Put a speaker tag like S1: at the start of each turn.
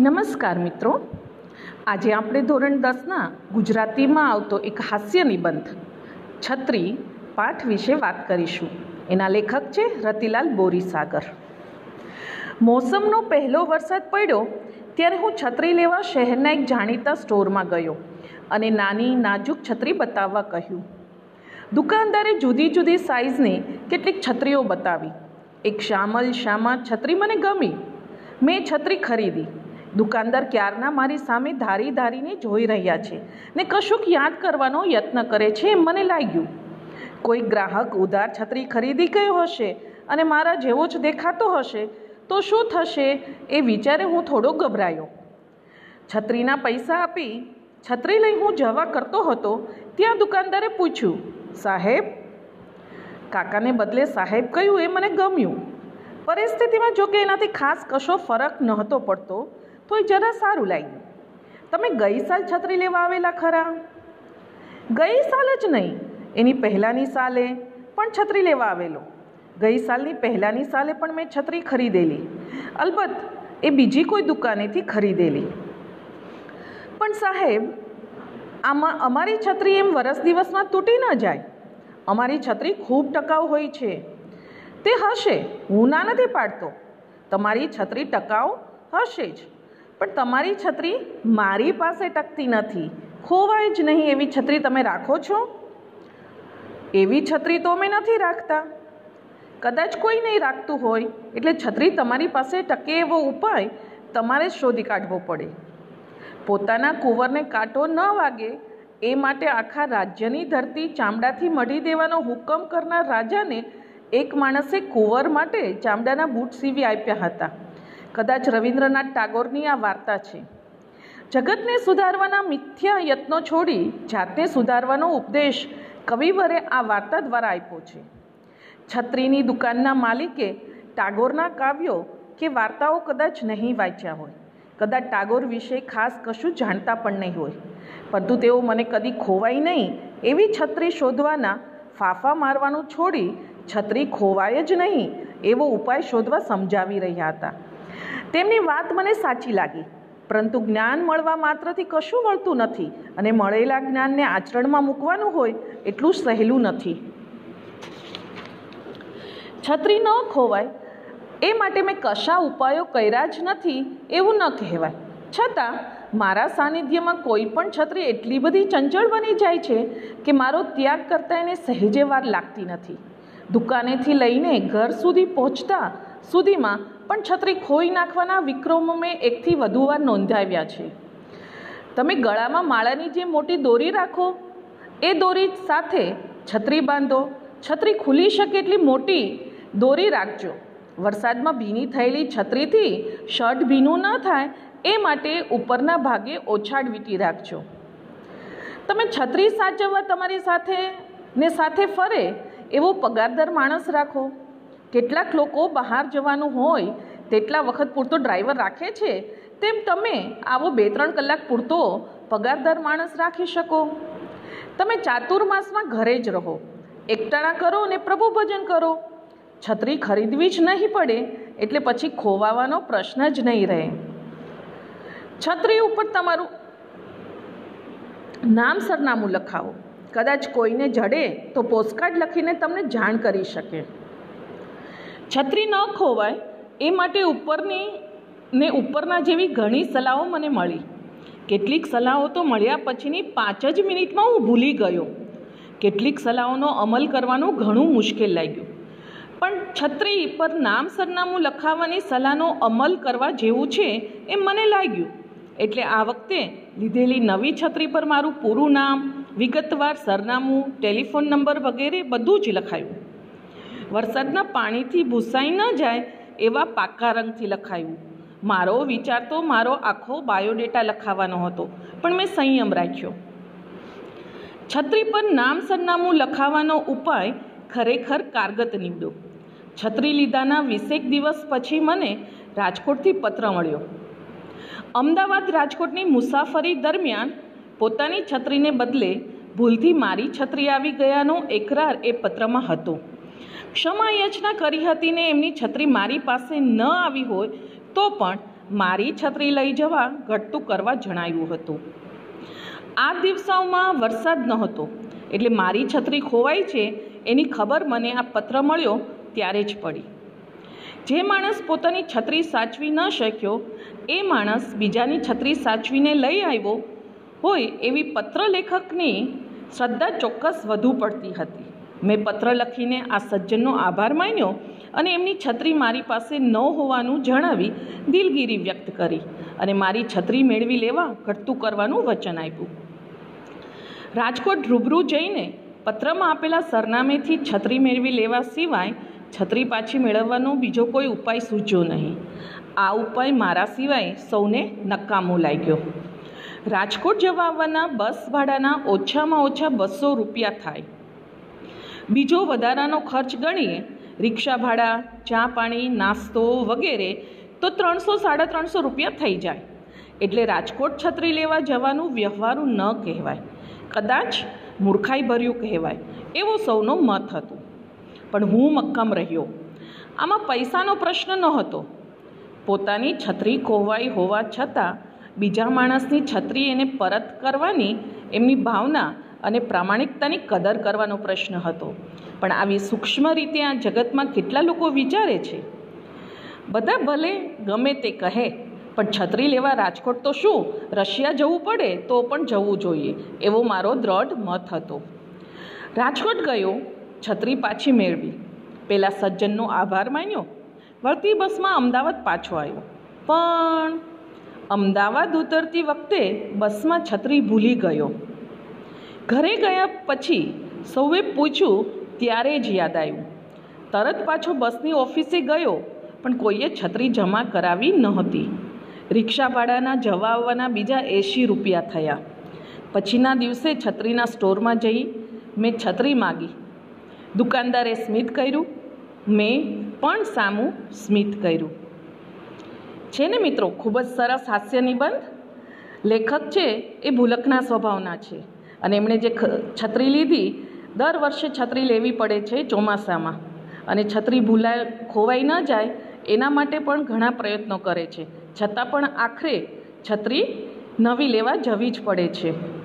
S1: નમસ્કાર મિત્રો. આજે આપણે ધોરણ દસના ગુજરાતીમાં આવતો એક હાસ્ય નિબંધ, છત્રી પાઠ વિશે વાત કરીશું. એના લેખક છે રતિલાલ બોરીસાગર. મોસમનો પહેલો વરસાદ પડ્યો, ત્યારે હું છત્રી લેવા શહેરના એક જાણીતા સ્ટોરમાં ગયો અને નાની નાજુક છત્રી બતાવવા કહ્યું. દુકાનદારે જુદી જુદી સાઇઝની કેટલીક છત્રીઓ બતાવી. એક શામલ શામા છત્રી મને ગમી. મેં છત્રી ખરીદી. દુકાનદાર ક્યારના મારી સામે ધારી ધારીને જોઈ રહ્યા છે ને કશુંક યાદ કરવાનો યત્ન કરે છે એમ મને લાગ્યું. કોઈ ગ્રાહક ઉધાર છત્રી ખરીદી ગયો હશે અને મારા જેવો જ દેખાતો હશે, તો શું થશે એ વિચારે હું થોડો ગભરાયો. છત્રીના પૈસા આપી છત્રી લઈ હું જવા કરતો હતો, ત્યાં દુકાનદારે પૂછ્યું, સાહેબ? કાકાને બદલે સાહેબ કહ્યું, એ મને ગમ્યું. પરિસ્થિતિમાં જો કે એનાથી ખાસ કશો ફરક નહોતો પડતો તોય જરા સારું લાગ્યું. તમે ગઈ સાલ છત્રી લેવા આવેલા ખરા? ગઈ સાલ જ નહીં, એની પહેલાંની સાલે પણ છત્રી લેવા આવેલો. ગઈ સાલની પહેલાંની સાલે પણ મેં છત્રી ખરીદેલી. અલબત્ત, એ બીજી કોઈ દુકાનેથી ખરીદેલી. પણ સાહેબ, આમાં અમારી છત્રી એમ વરસ દિવસમાં તૂટી ન જાય. અમારી છત્રી ખૂબ ટકાઉ હોય છે. તે હશે, હું ના નથી પાડતો. તમારી છત્રી ટકાઉ હશે જ. પણ તમારી છત્રી મારી પાસે ટકતી નથી. ખોવાય જ નહીં એવી છત્રી તમે રાખો છો? એવી છત્રી તો અમે નથી રાખતા. કદાચ કોઈ નહીં રાખતું હોય, એટલે છત્રી તમારી પાસે ટકે એવો ઉપાય તમારે શોધી કાઢવો પડે. પોતાના કુંવરને કાંટો ન વાગે, એ માટે આખા રાજ્યની ધરતી ચામડાથી મઢી દેવાનો હુકમ કરનાર રાજાને એક માણસે કુંવર માટે ચામડાના બૂટ સીવી આપ્યા હતા. કદાચ રવિન્દ્રનાથ ટાગોરની આ વાર્તા છે. જગતને સુધારવાના મિથ્યા યત્નો છોડી જાતે સુધારવાનો ઉપદેશ કવિવરે આ વાર્તા દ્વારા આપ્યો છે. છત્રીની દુકાનના માલિકે ટાગોરના કાવ્યો કે વાર્તાઓ કદાચ નહીં વાંચ્યા હોય. કદાચ ટાગોર વિશે ખાસ કશું જાણતા પણ નહીં હોય. પરંતુ તેઓ મને કદી ખોવાય નહીં એવી છત્રી શોધવાના ફાફા મારવાનું છોડી છત્રી ખોવાય જ નહીં એવો ઉપાય શોધવા સમજાવી રહ્યા હતા. તેમની વાત મને સાચી લાગી. પરંતુ જ્ઞાન મળવા માત્રથી કશું મળતું નથી અને મળેલા જ્ઞાનને આચરણમાં મૂકવાનું હોય એટલું સહેલું નથી. છત્રી ન ખોવાય, એ માટે મેં કશા ઉપાયો કર્યા જ નથી એવું ન કહેવાય. છતાં, મારા સાનિધ્યમાં કોઈ પણ છત્રી એટલી બધી ચંચળ બની જાય છે કે મારો ત્યાગ કરતાં એને સહેજે વાર લાગતી નથી. દુકાનેથી લઈને ઘર સુધી પહોંચતા સુધીમાં પણ છત્રી ખોઈ નાખવાના વિક્રમો મેં એકથી વધુ વાર નોંધાવ્યા છે. તમે ગળામાં માળાની જે મોટી દોરી રાખો, એ દોરી સાથે છત્રી બાંધો. છત્રી ખુલી શકે એટલી મોટી દોરી રાખજો. વરસાદમાં ભીની થયેલી છત્રીથી શર્ટ ભીનું ન થાય, એ માટે ઉપરના ભાગે ઓછાડ વીટી રાખજો. તમે છત્રી સાચવવા તમારી સાથે ને સાથે ફરે એવો પગારદાર માણસ રાખો. કેટલાક લોકો બહાર જવાનું હોય તેટલા વખત પૂરતો ડ્રાઈવર રાખે છે. તેમ તમે આવો બે ત્રણ કલાક પૂરતો પગારદાર માણસ રાખી શકો. તમે ચાતુર્માસમાં ઘરે જ રહો. એકટાણા કરો અને પ્રભુ ભજન કરો. છત્રી ખરીદવી જ નહીં પડે એટલે પછી ખોવાવાનો પ્રશ્ન જ નહીં રહે. છત્રી ઉપર તમારું નામ સરનામું લખાવો. કદાચ કોઈને જડે તો પોસ્ટકાર્ડ લખીને તમને જાણ કરી શકે. છત્રી ન ખોવાય, એ માટે ઉપરની ને ઉપરના જેવી ઘણી સલાહો મને મળી. કેટલીક સલાહો તો મળ્યા પછીની પાંચ જ મિનિટમાં હું ભૂલી ગયો. કેટલીક સલાહોનો અમલ કરવાનું ઘણું મુશ્કેલ લાગ્યું. પણ છત્રી પર નામ સરનામું લખાવવાની સલાહનો અમલ કરવા જેવું છે એ મને લાગ્યું. એટલે આ વખતે લીધેલી નવી છત્રી પર મારું પૂરું નામ, વિગતવાર સરનામું, ટેલિફોન નંબર વગેરે બધું જ લખાયું. વરસાદના પાણીથી ભૂસાઈ ન જાય એવા પાકા રંગથી લખાયું. મારો વિચાર તો મારો આખો બાયોડેટા લખાવાનો હતો, પણ મેં સંયમ રાખ્યો. છત્રી પર નામ સરનામું લખાવવાનો ઉપાય ખરેખર કારગત નીવડ્યો. છત્રી લીધાના વીસેક દિવસ પછી મને રાજકોટથી પત્ર મળ્યો. અમદાવાદ રાજકોટની મુસાફરી દરમિયાન પોતાની છત્રીને બદલે ભૂલથી મારી છત્રી આવી ગયાનો એકરાર એ પત્રમાં હતો. ક્ષમા યાચના કરી હતી ને એમની છત્રી મારી પાસે ન આવી હોય, તો પણ મારી છત્રી લઈ જવા ઘટતું કરવા જણાવ્યું હતું. આ દિવસોમાં વરસાદ નહોતો, એટલે મારી છત્રી ખોવાઈ છે એની ખબર મને આ પત્ર મળ્યો ત્યારે જ પડી. જે માણસ પોતાની છત્રી સાચવી ન શક્યો, એ માણસ બીજાની છત્રી સાચવીને લઈ આવ્યો હોય એવી પત્ર લેખકની શ્રદ્ધા ચોક્કસ વધુ પડતી હતી. મેં પત્ર લખીને આ સજ્જનનો આભાર માન્યો અને એમની છત્રી મારી પાસે ન હોવાનું જણાવી દિલગીરી વ્યક્ત કરી અને મારી છત્રી મેળવી લેવા ઘટતું કરવાનું વચન આપ્યું. રાજકોટ રૂબરૂ જઈને પત્રમાં આપેલા સરનામેથી છત્રી મેળવી લેવા સિવાય છત્રી પાછી મેળવવાનો બીજો કોઈ ઉપાય સૂચ્યો નહીં. આ ઉપાય મારા સિવાય સૌને નકામો લાગ્યો. રાજકોટ જવા આવવાના બસ ભાડાના ઓછામાં ઓછા બસો રૂપિયા થાય. બીજો વધારાનો ખર્ચ ગણીએ. રિક્ષા ભાડા, ચા પાણી, નાસ્તો વગેરે તો ત્રણસો સાડા ત્રણસો રૂપિયા થઈ જાય. એટલે રાજકોટ છત્રી લેવા જવાનું વ્યવહારું ન કહેવાય. કદાચ મૂર્ખાઈભર્યું કહેવાય. એવો સૌનો મત હતો. પણ હું મક્કમ રહ્યો. આમાં પૈસાનો પ્રશ્ન નહોતો. પોતાની છત્રી ખોવાઈ હોવા છતાં બીજા માણસની છત્રી એને પરત કરવાની એમની ભાવના અને પ્રામાણિકતાની કદર કરવાનો પ્રશ્ન હતો. પણ આવી સૂક્ષ્મ રીતે આ જગતમાં કેટલા લોકો વિચારે છે? બધા ભલે ગમે તે કહે, પણ છત્રી લેવા રાજકોટ તો શું? રશિયા જવું પડે તો પણ જવું જોઈએ, એવો મારો દ્રઢ મત હતો. રાજકોટ ગયો, છત્રી પાછી મેળવી. પેલા સજ્જનનો આભાર માન્યો. વળતી બસમાં અમદાવાદ પાછો આવ્યો. પણ અમદાવાદ ઉતરતી વખતે બસમાં છત્રી ભૂલી ગયો. ઘરે ગયા પછી સૌએ પૂછ્યું, ત્યારે જ યાદ આવ્યું. તરત પાછો બસની ઓફિસે ગયો, પણ કોઈએ છત્રી જમા કરાવી નહોતી રિક્ષા ભાડાના જવા આવવાના બીજા એંશી રૂપિયા થયા. પછીના દિવસે છત્રીના સ્ટોરમાં જઈ મેં છત્રી માગી. દુકાનદારે સ્મિત કર્યું. મેં પણ સામું સ્મિત કર્યું. છે ને મિત્રો, ખૂબ જ સરસ હાસ્ય નિબંધ લેખક છે એ ભૂલકના સ્વભાવના છે. અને એમણે જે છત્રી લીધી, દર વર્ષે છત્રી લેવી પડે છે ચોમાસામાં. અને છત્રી ભૂલાય, ખોવાઈ ન જાય, એના માટે પણ ઘણા પ્રયત્નો કરે છે. છતાં પણ આખરે છત્રી નવી લેવા જવી જ પડે છે.